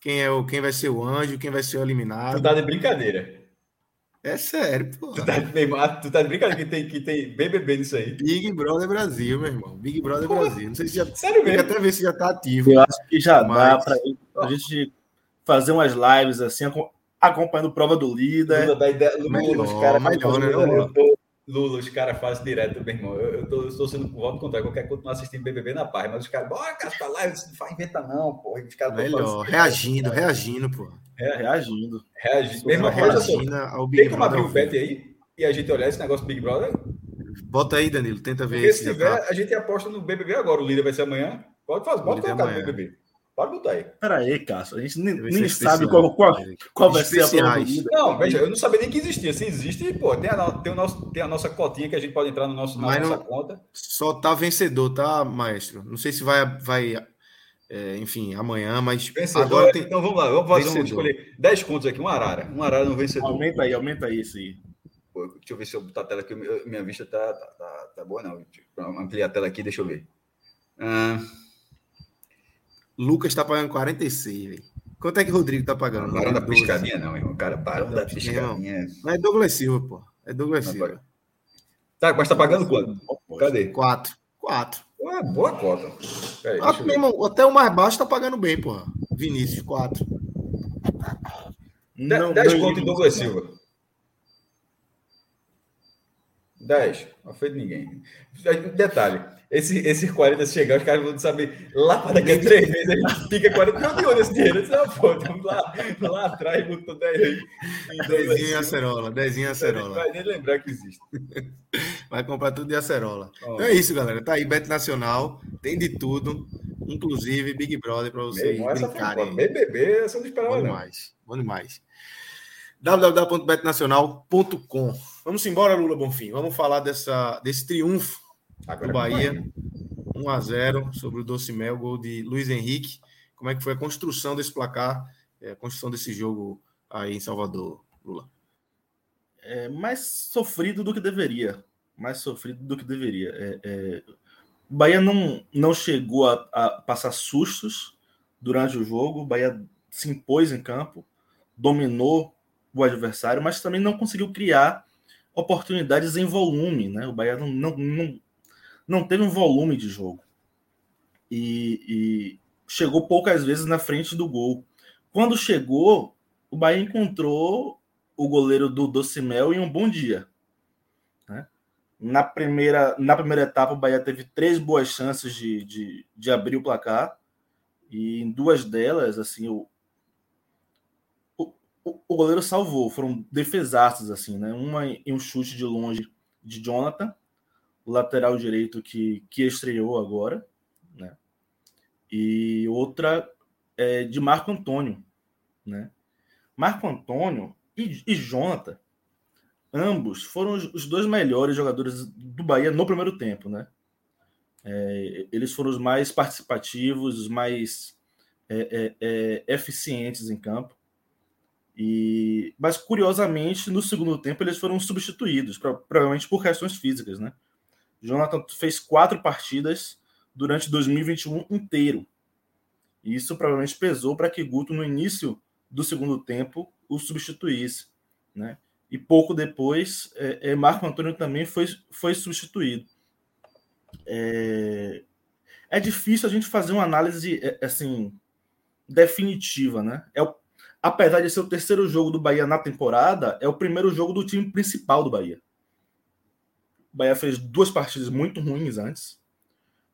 quem é o quem vai ser o anjo, quem vai ser o eliminado. Tu tá de brincadeira. É sério, pô. Tu tá, tu tá de brincadeira que tem, que tem BBB nisso aí. Big Brother Brasil, meu irmão. Big Brother pô, Brasil. Não sei se já. Sério mesmo? até ver se já tá ativo. Eu acho que já mas... dá pra, a gente fazer umas lives assim, acompanhando prova do líder. Lula, da ideia, Lula, melhor, os caras melhor, né? Tô, Lula, os caras fazem direto, meu irmão. Eu, eu, tô, eu estou sendo por volta contrário. Qualquer continuar assistindo BBB na paz, mas os caras, bora, cara, pra lá, não faz inventa, não, porra. Os caras Melhor, reagindo, reagindo, pô. É, reagindo. Reagindo. Mesma coisa, ao Big Tem como abrir o bet aí e a gente olhar esse negócio do Big Brother? Bota aí, Danilo, tenta ver. Porque se tiver, tá. a gente aposta no BBB agora. O líder vai ser amanhã. Pode fazer, bota colocar no BBB. Pode botar aí. Peraí, Cássio. A gente nem, nem sabe qual, qual, qual vai ser a prova Não, veja, eu não sabia nem que existia. Se existe, pô, tem a, tem, o nosso, tem a nossa cotinha que a gente pode entrar no nosso, na Mas nossa não, conta. Só tá vencedor, tá, maestro? Não sei se vai, vai é, enfim, amanhã, mas vencedor, agora tem... Então vamos lá, vamos fazer vencedor. um, escolher 10 contos aqui, um arara. Um arara no vencedor. Aumenta aí, aumenta aí isso aí. Pô, deixa eu ver se eu botar a tela aqui. Minha vista tá, tá, tá, tá boa, não. Ampliar a tela aqui, deixa eu ver. Ah... Lucas está pagando 46, velho. Quanto é que o Rodrigo está pagando? Barão da piscadinha, não, irmão. Cara, barão da piscadinha. Não é Douglas Silva, pô. É Douglas Silva. Tá, mas tá pagando quanto? Cadê? Quatro. Quatro. Ué, boa cota. Aí, ah, mesmo, até o mais baixo tá pagando bem, porra. Vinícius, quatro. Não, 10 conto em Douglas Silva. 10. Não foi de ninguém. Detalhe. Esse, esses 40 chegar, os caras vão saber lá para daqui a três meses a gente fica 40. Meu Deus, esse dinheiro. Disse, não, pô, estamos lá, lá atrás, botou 10 aí. Dezinho em acerola, dezinho em acerola. Vai nem lembrar que existe. Vai comprar tudo de acerola. Oh. Então é isso, galera. Tá aí, Bet Nacional, tem de tudo, inclusive Big Brother para vocês Meu, brincarem. BBB, essa não esperava, Bom demais, bom demais www.betnacional.com. Vamos embora, Lula Bonfim. Vamos falar dessa, desse triunfo Agora do Bahia. 1 a 0 sobre o Doce Mel, gol de Luiz Henrique. Como é que foi a construção desse placar, é, a construção desse jogo aí em Salvador, Lula? É mais sofrido do que deveria. Mais sofrido do que deveria. É, é... O Bahia não, não chegou a, a passar sustos durante o jogo. O Bahia se impôs em campo, dominou o adversário, mas também não conseguiu criar oportunidades em volume. Né? O Bahia não, não, não, não teve um volume de jogo. E, e, chegou poucas vezes na frente do gol. Quando chegou, o Bahia encontrou o goleiro do Docimel em um bom dia. Né? Na, primeira, na primeira etapa, o Bahia teve três boas chances de, de, de abrir o placar. E em duas delas, assim, o, o, goleiro salvou, foram defesaços, assim, né? Uma em um chute de longe de Jonathan, o lateral direito que, que estreou agora, né? E outra é de Marco Antônio, né? Marco Antônio e, e Jonathan, ambos foram os, os dois melhores jogadores do Bahia no primeiro tempo, né? É, eles foram os mais participativos, os mais é, é, é eficientes em campo. E, mas curiosamente, no segundo tempo eles foram substituídos, provavelmente por questões físicas, né? Jonathan fez quatro partidas durante 2021 inteiro. E isso provavelmente pesou para que Guto, no início do segundo tempo, o substituísse, né? E pouco depois, é, é, Marco Antônio também foi, foi substituído. é, é difícil a gente fazer uma análise é, assim definitiva, né? É o, apesar de ser o terceiro jogo do Bahia na temporada, é o primeiro jogo do time principal do Bahia. O Bahia fez duas partidas muito ruins antes,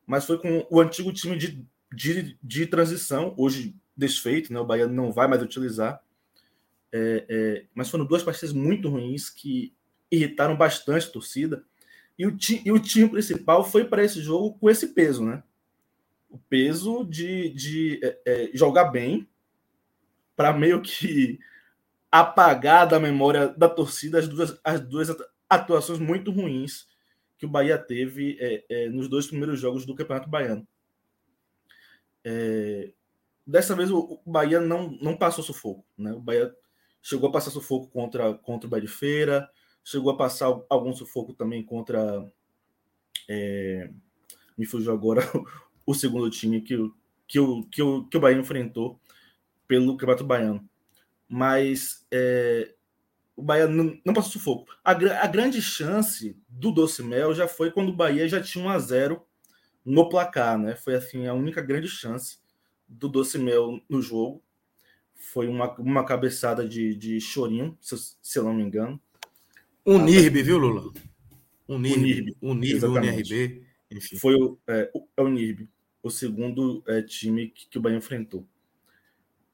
mas foi com o antigo time de, de, de transição, hoje desfeito, né? O Bahia não vai mais utilizar. É, é, mas foram duas partidas muito ruins que irritaram bastante a torcida. E o, ti, e o time principal foi para esse jogo com esse peso, né? O peso de, de é, é jogar bem para meio que apagar da memória da torcida as duas, as duas atuações muito ruins que o Bahia teve é, é, nos dois primeiros jogos do Campeonato Baiano. É, dessa vez o, o, Bahia não, não passou sufoco. Né? O Bahia chegou a passar sufoco contra, contra o Bahia de Feira, chegou a passar algum sufoco também contra. É, me fugiu agora o segundo time que, que, o, que, o, que o Bahia enfrentou pelo Campeonato Baiano. Mas é, o Bahia não, não passou sufoco. A, a, grande chance do Doce Mel já foi quando o Bahia já tinha 1 a 0 no placar, né? Foi assim a única grande chance do Doce Mel no jogo. Foi uma, uma cabeçada de, de chorinho, se, se eu não me engano. Um ah, NIRB, viu, Lula? Um NIRB, um NIRB, um NRB, enfim. Foi o, é, o, é o NIRB, o segundo é, time que, que, o Bahia enfrentou.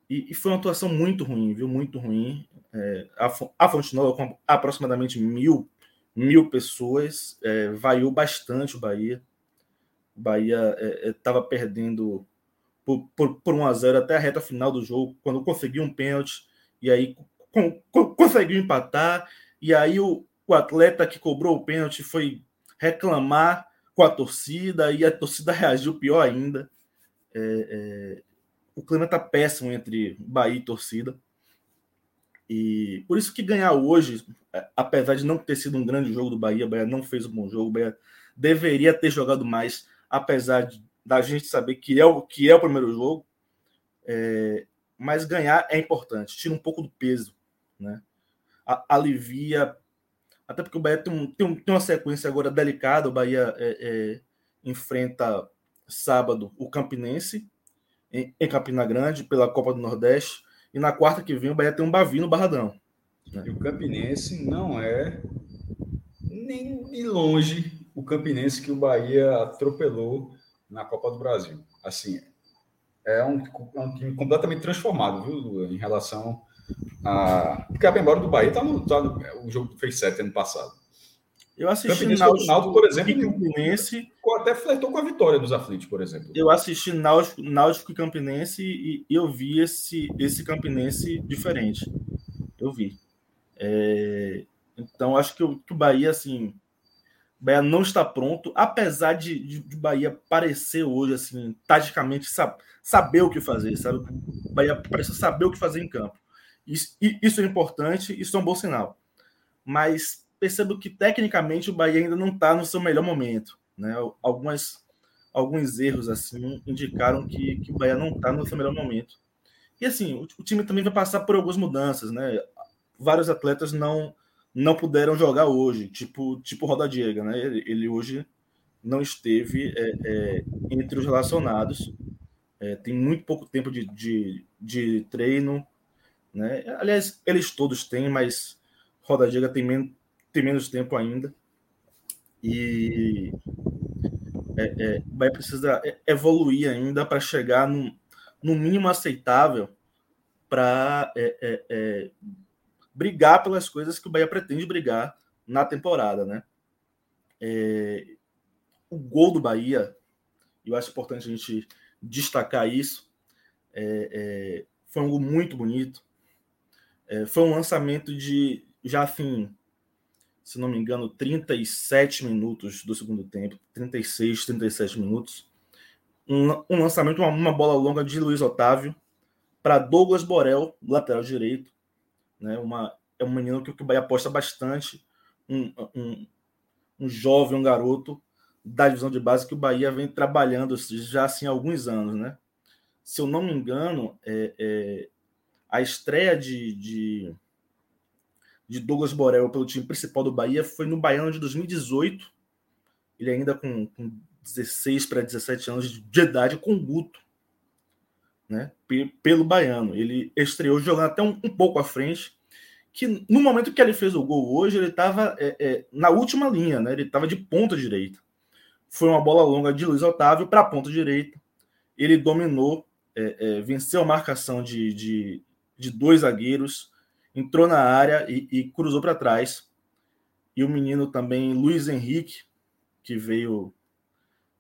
E, e, foi uma atuação muito ruim, viu? Muito ruim. É, a, a com aproximadamente mil, mil pessoas, é, vaiou bastante o Bahia. O Bahia estava é, é perdendo por, por, por 1 a 0 até a reta final do jogo, quando conseguiu um pênalti, e aí com, com, conseguiu empatar e aí o, o atleta que cobrou o pênalti foi reclamar com a torcida e a torcida reagiu pior ainda. É, é, o clima está péssimo entre Bahia e torcida. E por isso que ganhar hoje, é, apesar de não ter sido um grande jogo do Bahia, o Bahia não fez um bom jogo, o Bahia deveria ter jogado mais, apesar de, da gente saber que é o, que é o primeiro jogo. É, mas ganhar é importante, tira um pouco do peso, né? alivia. Até porque o Bahia tem, tem, tem uma sequência agora delicada. O Bahia é, é, enfrenta sábado o Campinense em, em, Campina Grande pela Copa do Nordeste. E na quarta que vem o Bahia tem um Bavi no Barradão. Né? E o Campinense não é nem de longe o Campinense que o Bahia atropelou na Copa do Brasil. Assim, é um, é um time completamente transformado, viu, em relação a... Porque embora do Bahia tá no, tá no, o jogo fez sete ano passado. Eu assisti Náutico, Náutico, por exemplo, e Campinense. Até flertou com a vitória dos aflitos, por exemplo. Eu assisti Náutico, Náutico e Campinense e, eu vi esse, esse Campinense diferente. Eu vi. É, então, acho que o, que o Bahia, assim, o Bahia não está pronto, apesar de, de, de Bahia parecer hoje, assim, taticamente, sab, saber o que fazer, sabe? O Bahia parece saber o que fazer em campo. Isso, isso é importante, isso é um bom sinal. Mas percebo que tecnicamente o Bahia ainda não está no seu melhor momento. Né? Algumas, alguns erros assim indicaram que, que o Bahia não está no seu melhor momento. E assim, o, o, time também vai passar por algumas mudanças, né? Vários atletas não não puderam jogar hoje, tipo tipo Roda Diego, né? Ele, ele hoje não esteve é, é, entre os relacionados. É, tem muito pouco tempo de, de, de treino, né? Aliás, eles todos têm, mas Roda Giga tem, men tem menos tempo ainda. E é, é, vai precisar evoluir ainda para chegar no, no mínimo aceitável para é, é, é, brigar pelas coisas que o Bahia pretende brigar na temporada, né? É, o gol do Bahia, eu acho importante a gente destacar isso, é, foi um gol muito bonito, é, foi um lançamento de já assim, se não me engano, 37 minutos do segundo tempo, 36, 37 minutos. Um, um lançamento, uma, uma, bola longa de Luiz Otávio para Douglas Borel, lateral direito. Né, uma, é um menino que, o Bahia aposta bastante, um, um, um jovem, um garoto da divisão de base que o Bahia vem trabalhando já assim, há alguns anos. Né? Se eu não me engano, é, é a estreia de, de, de, Douglas Borel pelo time principal do Bahia foi no Baiano de 2018. Ele ainda com, com 16 para 17 anos de idade com Guto, né? Pelo baiano. Ele estreou jogando até um, um pouco à frente, que no momento que ele fez o gol hoje, ele estava é, é, na última linha, né? Ele estava de ponta direita. Foi uma bola longa de Luiz Otávio para a ponta direita. Ele dominou, é, é, venceu a marcação de, de, de, dois zagueiros, entrou na área e, e cruzou para trás. E o menino também, Luiz Henrique, que veio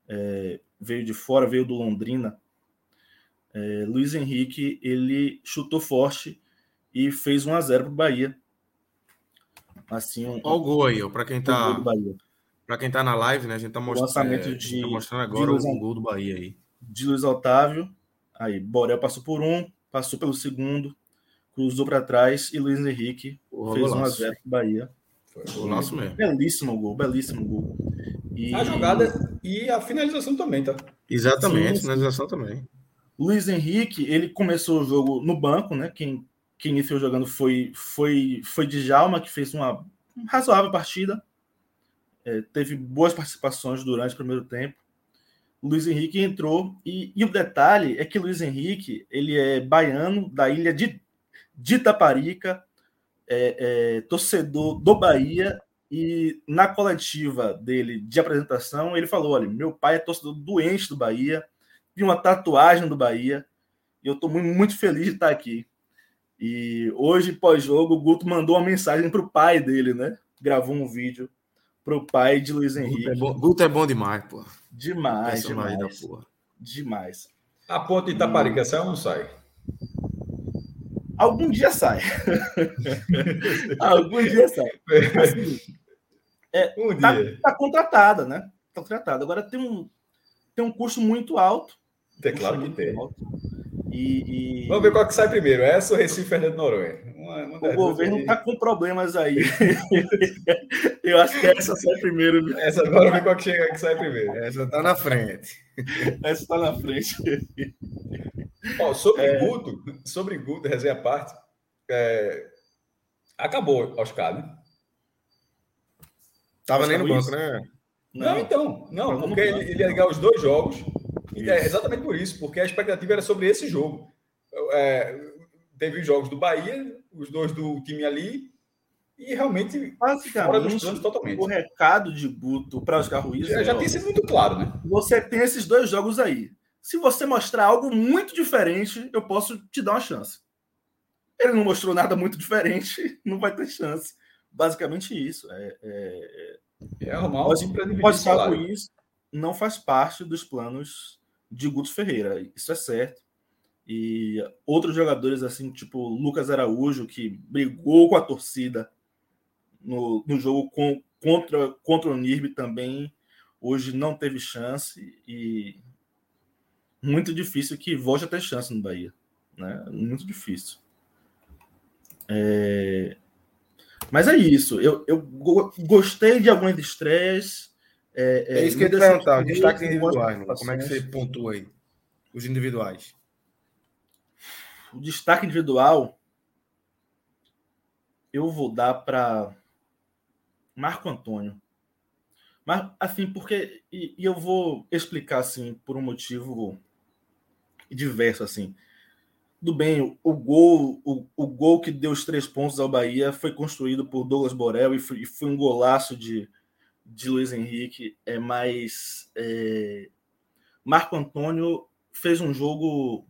é, veio de fora, veio do Londrina. É, Luiz Henrique ele chutou forte e fez 1 a 0 para o Bahia. Assim, um, Olha o gol aí, para quem está para quem tá na live, né? A gente está mostrando, é, de, tá mostrando agora Luiz, o gol do Bahia aí. De Luiz Otávio. Aí, Borel passou por um, passou pelo segundo, cruzou para trás e Luiz Henrique Porra, fez 1 a 0 para o Bahia. Foi o nosso mesmo. Belíssimo gol, belíssimo gol. E... A jogada e a finalização também, tá? Exatamente, sim, finalização também. Luiz Henrique, ele começou o jogo no banco, né? Quem, quem iniciou jogando foi, foi, foi Djalma, que fez uma razoável partida. É, teve boas participações durante o primeiro tempo. Luiz Henrique entrou e, e, o detalhe é que Luiz Henrique ele é baiano da ilha de, de Itaparica, é, é, torcedor do Bahia e na coletiva dele de apresentação, ele falou: olha, meu pai é torcedor doente do Bahia, tem uma tatuagem do Bahia, e eu estou muito feliz de estar aqui. E hoje, pós-jogo, o Guto mandou uma mensagem para o pai dele, né? Gravou um vídeo para o pai de Luiz Henrique. Guto é bom, Guto é bom demais, pô. Demais, demais. Demais. A ponte de Itaparica sai ou não sai? Algum dia sai. Algum dia sai. Assim, é, um tá, dia. Tá contratada, né? Tá contratada. Agora tem um, tem um custo muito alto. É claro que tem. E, e, Vamos ver qual que sai primeiro, essa ou Recife Fernando Noronha? Uma, uma o governo está com problemas aí. Eu acho que essa sai primeiro. Essa, bora ver qual que chega que sai primeiro. Essa está na frente. Essa está na frente. Ó, sobre é... Guto, sobre Guto, resenha à parte, é... acabou Oscar, né? Tava Oscar nem no banco, né? Não, não então. Não, porque ele, ele ia ligar os dois jogos. É exatamente por isso, porque a expectativa era sobre esse jogo. É, teve os jogos do Bahia, os dois do time ali, e realmente fora dos planos totalmente. O recado de Guto para os Ruiz já, já tem sido muito claro, né? Você tem esses dois jogos aí. Se você mostrar algo muito diferente, eu posso te dar uma chance. Ele não mostrou nada muito diferente, não vai ter chance. Basicamente isso. É, é, é arrumar pode, pode estar com isso. Não faz parte dos planos de Guto Ferreira. Isso é certo. E outros jogadores, assim, tipo Lucas Araújo, que brigou com a torcida no, no jogo com, contra, contra o Nirby também, hoje não teve chance. E muito difícil que volte a ter chance no Bahia. Né? Muito difícil. É... Mas é isso. Eu, eu gostei de algumas estreias. É, é, é isso que eu ia perguntar. Destaque individuais. Como é que você pontua aí? Os individuais. O destaque individual eu vou dar para Marco Antônio. Mas, assim, porque. E, e, eu vou explicar, assim, por um motivo diverso, assim. Do bem, o gol, o, o gol que deu os três pontos ao Bahia foi construído por Douglas Borel e foi, e foi um golaço de, de Luiz Henrique. É mais. É... Marco Antônio fez um jogo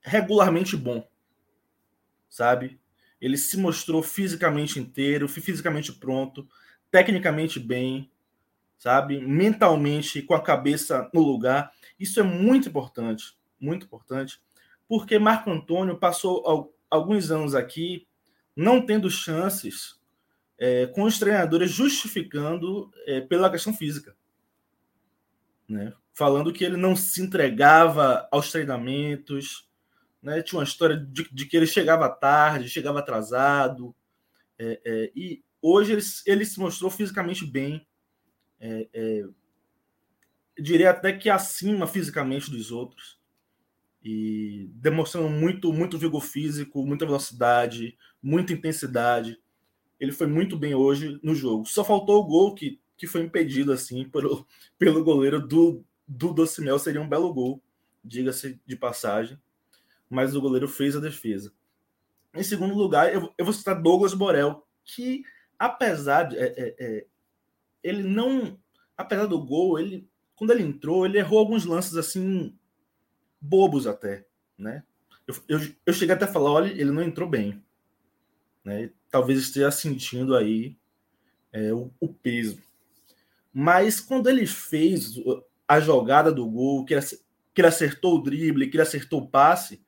regularmente bom, sabe? Ele se mostrou fisicamente inteiro, fisicamente pronto, tecnicamente bem, sabe? Mentalmente com a cabeça no lugar. Isso é muito importante, muito importante, porque Marco Antônio passou alguns anos aqui não tendo chances é, com os treinadores justificando é, pela questão física. Né? Falando que ele não se entregava aos treinamentos, né? tinha uma história de, de que ele chegava tarde, chegava atrasado, é, é e hoje ele, ele, se mostrou fisicamente bem, diria até que acima fisicamente dos outros e demonstrando muito muito vigor físico, muita velocidade, muita intensidade. Ele foi muito bem hoje no jogo. Só faltou o gol que que foi impedido assim pelo, pelo goleiro do, do Docimel. Seria um belo gol, diga-se de passagem. Mas o goleiro fez a defesa. Em segundo lugar, eu, eu vou citar Douglas Borel, que apesar de. É, é, é, ele não. Apesar do gol, ele quando ele entrou, ele errou alguns lances assim bobos até, né? Eu, eu, eu cheguei até a falar, olha, ele não entrou bem, né? Talvez esteja sentindo aí é, o, o, peso. Mas quando ele fez a jogada do gol, que ele, que ele acertou o drible, que ele acertou o passe,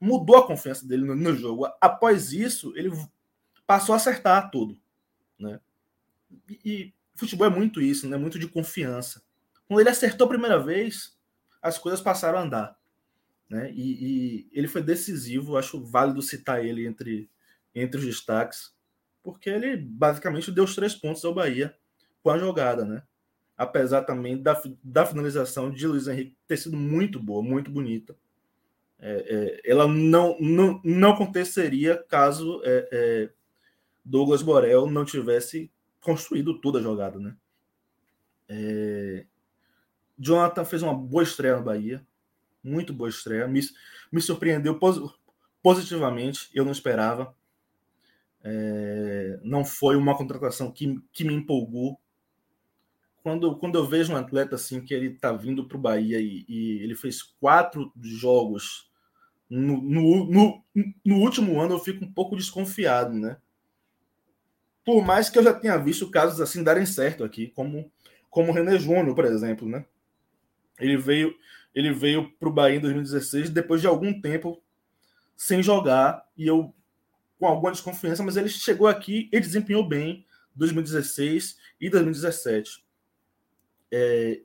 mudou a confiança dele no, no jogo. Após isso, ele passou a acertar tudo, né? E, e futebol é muito isso, né? Muito de confiança. Quando ele acertou a primeira vez, as coisas passaram a andar. Né? E, e, ele foi decisivo, acho válido citar ele entre, entre os destaques, porque ele basicamente deu os três pontos ao Bahia com a jogada, né? Apesar também da, da finalização de Luiz Henrique ter sido muito boa, muito bonita. É, é, ela não, não, não aconteceria caso é, é Douglas Borel não tivesse construído toda a jogada, né? É, Jonathan fez uma boa estreia no Bahia. Muito boa estreia. Me, me surpreendeu positivamente. Eu não esperava. É, não foi uma contratação que, que me empolgou. Quando, quando eu vejo um atleta assim que ele está vindo para o Bahia e, e, ele fez quatro jogos no, no, no, no, último ano, eu fico um pouco desconfiado, né? Por mais que eu já tenha visto casos assim darem certo aqui, como, como o René Júnior, por exemplo, né? Ele veio, ele veio para o Bahia em 2016 depois de algum tempo sem jogar e eu com alguma desconfiança, mas ele chegou aqui e desempenhou bem 2016 e 2017. É,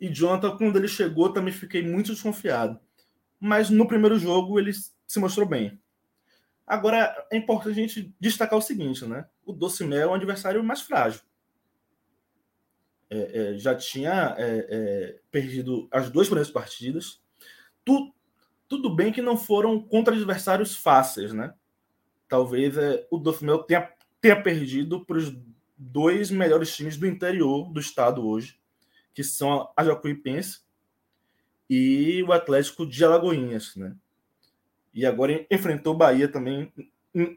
e Jonathan, quando ele chegou, também fiquei muito desconfiado. Mas no primeiro jogo ele se mostrou bem. Agora é importante a gente destacar o seguinte, né? O Docimel é um adversário mais frágil é, é, já tinha é, é, perdido as duas primeiras partidas. Tu, tudo bem que não foram contra adversários fáceis, né? Talvez é, o Dofimel tenha, tenha perdido para os dois melhores times do interior do estado hoje, que são a Jacuipense e o Atlético de Alagoinhas, né? E agora enfrentou o Bahia também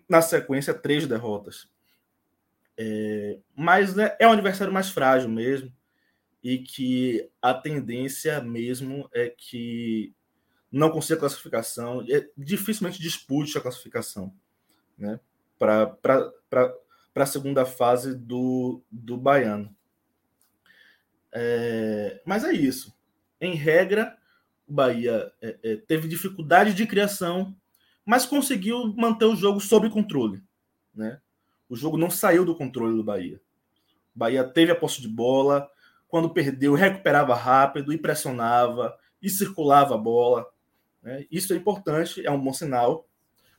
na sequência três derrotas. É, mas né, é um adversário mais frágil mesmo, e que a tendência mesmo é que não consiga classificação, é, dificilmente dispute a classificação né, para a segunda fase do, do Baiano. É, mas é isso. Em regra, o Bahia é, é, teve dificuldade de criação, mas conseguiu manter o jogo sob controle. Né? O jogo não saiu do controle do Bahia. O Bahia teve a posse de bola, quando perdeu, recuperava rápido e pressionava e circulava a bola. Né? Isso é importante, é um bom sinal,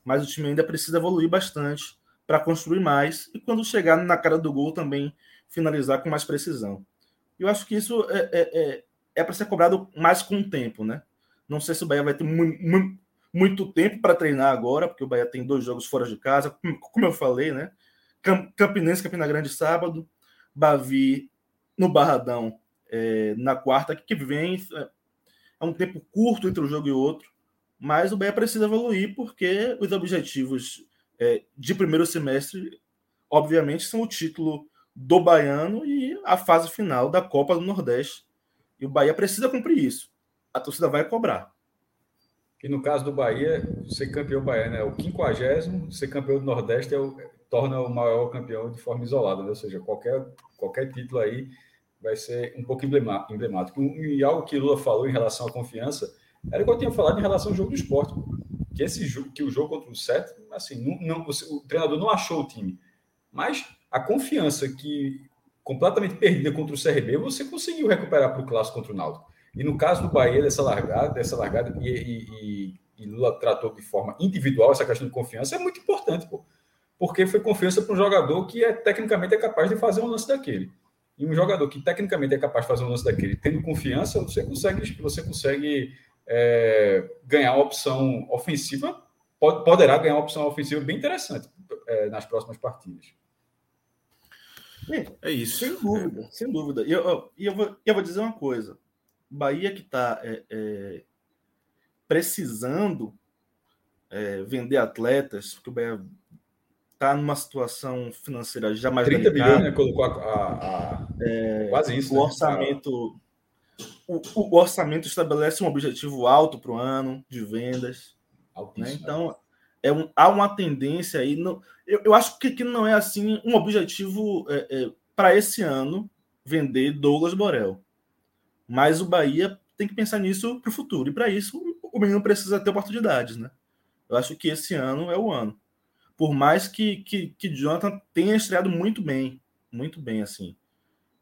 mas o time ainda precisa evoluir bastante para construir mais e quando chegar na cara do gol também finalizar com mais precisão. Eu acho que isso é, é, é, é para ser cobrado mais com o tempo, né? Não sei se o Bahia vai ter muito, muito tempo para treinar agora, porque o Bahia tem dois jogos fora de casa, como eu falei, né? Campinense, Campina Grande sábado, Bavi no Barradão é, na quarta que vem. É um tempo curto entre um jogo e outro, mas o Bahia precisa evoluir porque os objetivos é, de primeiro semestre, obviamente, são o título do Baiano e a fase final da Copa do Nordeste. E o Bahia precisa cumprir isso. A torcida vai cobrar. E no caso do Bahia, ser campeão baiano é o quinquagésimo, ser campeão do Nordeste é o, torna o maior campeão de forma isolada, né? ou seja, qualquer, qualquer título aí vai ser um pouco emblemático. E algo que Lula falou em relação à confiança era o que eu tinha falado em relação ao jogo do esporte. Que, esse jogo, que o jogo contra o Sete, assim, não, não, o treinador não achou o time. Mas a confiança que completamente perdida contra o CRB, você conseguiu recuperar para o clássico contra o Náutico. E no caso do Bahia, dessa largada, dessa largada, e, e, e, Lula tratou de forma individual essa questão de confiança, é muito importante, pô. Porque foi confiança para um jogador que é tecnicamente é capaz de fazer um lance daquele. E um jogador que tecnicamente é capaz de fazer um lance daquele, tendo confiança, você consegue, você consegue é, ganhar uma opção ofensiva, pode, poderá ganhar uma opção ofensiva bem interessante é, nas próximas partidas. É isso. Sem dúvida, é. sem dúvida. E eu, eu, eu, vou, eu vou dizer uma coisa. Bahia que está é, é, precisando é, vender atletas, porque o Bahia está numa situação financeira já mais 30 delicada. bilhões, né? Colocou a, a, a... É, quase isso. O né? orçamento. O, o, orçamento estabelece um objetivo alto para o ano de vendas. Né? Então, é um, há uma tendência aí. No, eu, eu acho que, que não é assim um objetivo é, é, para esse ano vender Douglas Borel. Mas o Bahia tem que pensar nisso para o futuro. E para isso, o menino precisa ter oportunidades, né? Eu acho que esse ano é o ano. Por mais que, que, que Jonathan tenha estreado muito bem, muito bem, assim.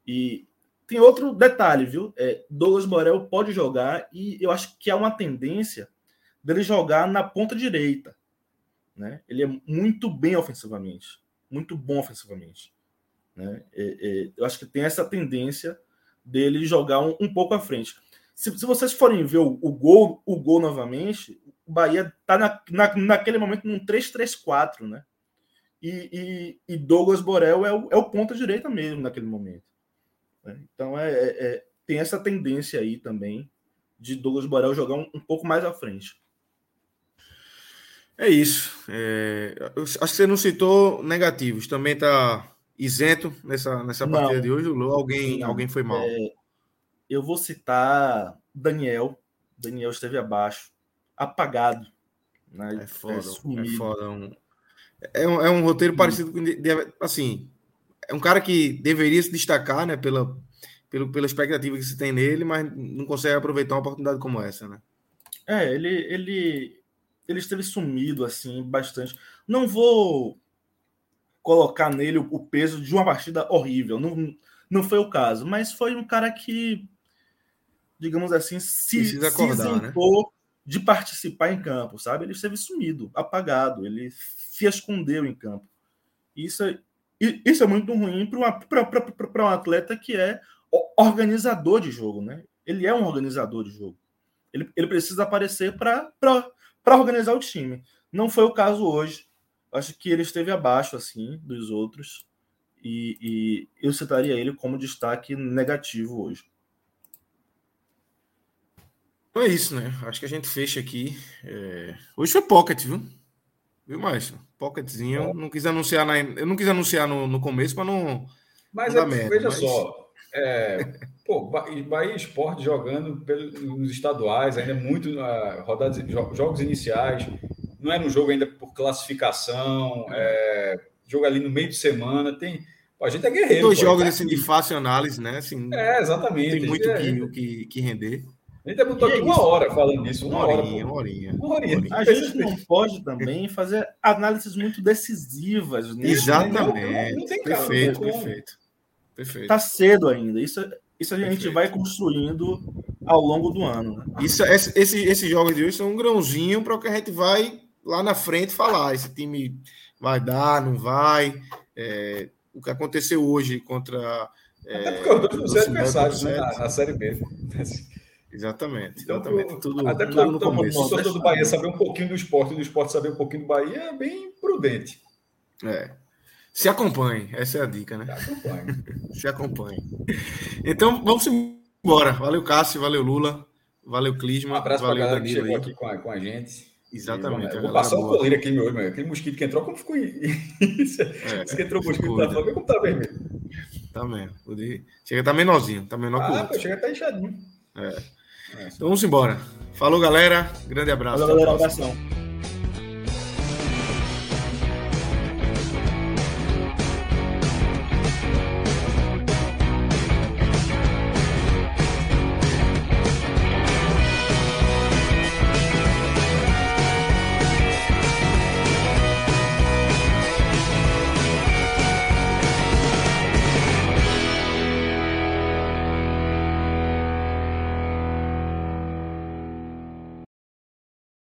E tem outro detalhe, viu? É, Douglas Borel pode jogar e eu acho que há uma tendência dele jogar na ponta direita. Né? Ele é muito bem ofensivamente, muito bom ofensivamente. Né? É, é, eu acho que tem essa tendência dele jogar um, um pouco à frente. Se, se, vocês forem ver o, o, gol, o gol novamente, o Bahia está na, na, naquele momento num 3-3-4, né? E, e, e, Douglas Borel é o, é o ponta direita mesmo naquele momento. Né? Então é, é, é, tem essa tendência aí também de Douglas Borel jogar um, um pouco mais à frente. É isso. É, acho que você não citou negativos. Também está isento nessa, nessa partida não, de hoje, Lu? Alguém, não, alguém foi mal? É, eu vou citar Daniel. Daniel esteve abaixo, apagado. Né? É foda. É, é foda. Um, é, um, é um roteiro Sim. parecido com. Assim, é um cara que deveria se destacar, né? Pela, pelo, pela expectativa que se tem nele, mas não consegue aproveitar uma oportunidade como essa, né? É, ele, ele ele esteve sumido assim bastante. Não vou colocar nele o peso de uma partida horrível, não, não foi o caso, mas foi um cara que, digamos assim, se, acordar, se isentou né? De participar em campo, sabe? Ele esteve sumido, apagado, ele se escondeu em campo. Isso é, isso é muito ruim para um atleta que é organizador de jogo, né? Ele é um organizador de jogo. Ele, ele precisa aparecer para organizar o time. Não foi o caso hoje. Acho que ele esteve abaixo assim dos outros e, e eu citaria ele como destaque negativo hoje. Então é isso, né? Acho que a gente fecha aqui. É... Hoje foi pocket, viu? Viu, Maestro? Pocketzinho. É. Não quis anunciar na... Eu não quis anunciar no, no começo para não. Mas não é, merda, veja mas... só. É, pô, Bahia Esporte jogando nos estaduais, ainda muito uh, rodadas, jogos iniciais, não é um jogo ainda por classificação, é, jogo ali no meio de semana, tem. Pô, a gente é guerreiro. Dois jogos tá assim, de fácil análise, né? Assim, é, exatamente. Tem muito é, que, que, que render. A gente botou aqui uma hora falando disso. Uma, uma horinha, hora, uma horinha, uma horinha. A gente não pode também fazer análises muito decisivas. Né? Exatamente. Não, não tem perfeito, perfeito. Perfeito. Tá cedo ainda. Isso, isso a gente Perfeito. vai construindo ao longo do ano. Né? Isso, esse, esse, esses jogos de hoje são um grãozinho para o que a gente vai lá na frente falar. Esse time vai dar, não vai. É, o que aconteceu hoje contra. É, até porque os dois não são adversários né, na, na Série B. Exatamente. Então, exatamente. Tudo, até tudo no começo. Torcedor do Bahia saber um pouquinho do esporte e do esporte saber um pouquinho do Bahia é bem prudente. É. Se acompanhe, essa é a dica, né? Se acompanhe. Se acompanhe. Então, vamos embora. Valeu, Cássio, valeu, Lula, valeu, Clisma. Um abraço valeu, pra galera Danilo que chegou aí. aqui com a, com a gente. Exatamente. Eu vou passar o colírio aqui meu, meu. Aquele mosquito que entrou, como ficou isso? É, que entrou o mosquito da fome, como tá vermelho? Tá mesmo. Chega a tá menorzinho, tá menor ah, que o outro. chega a tá inchadinho. É. Então vamos embora. Falou, galera. Grande abraço. Valeu, galera. Abração.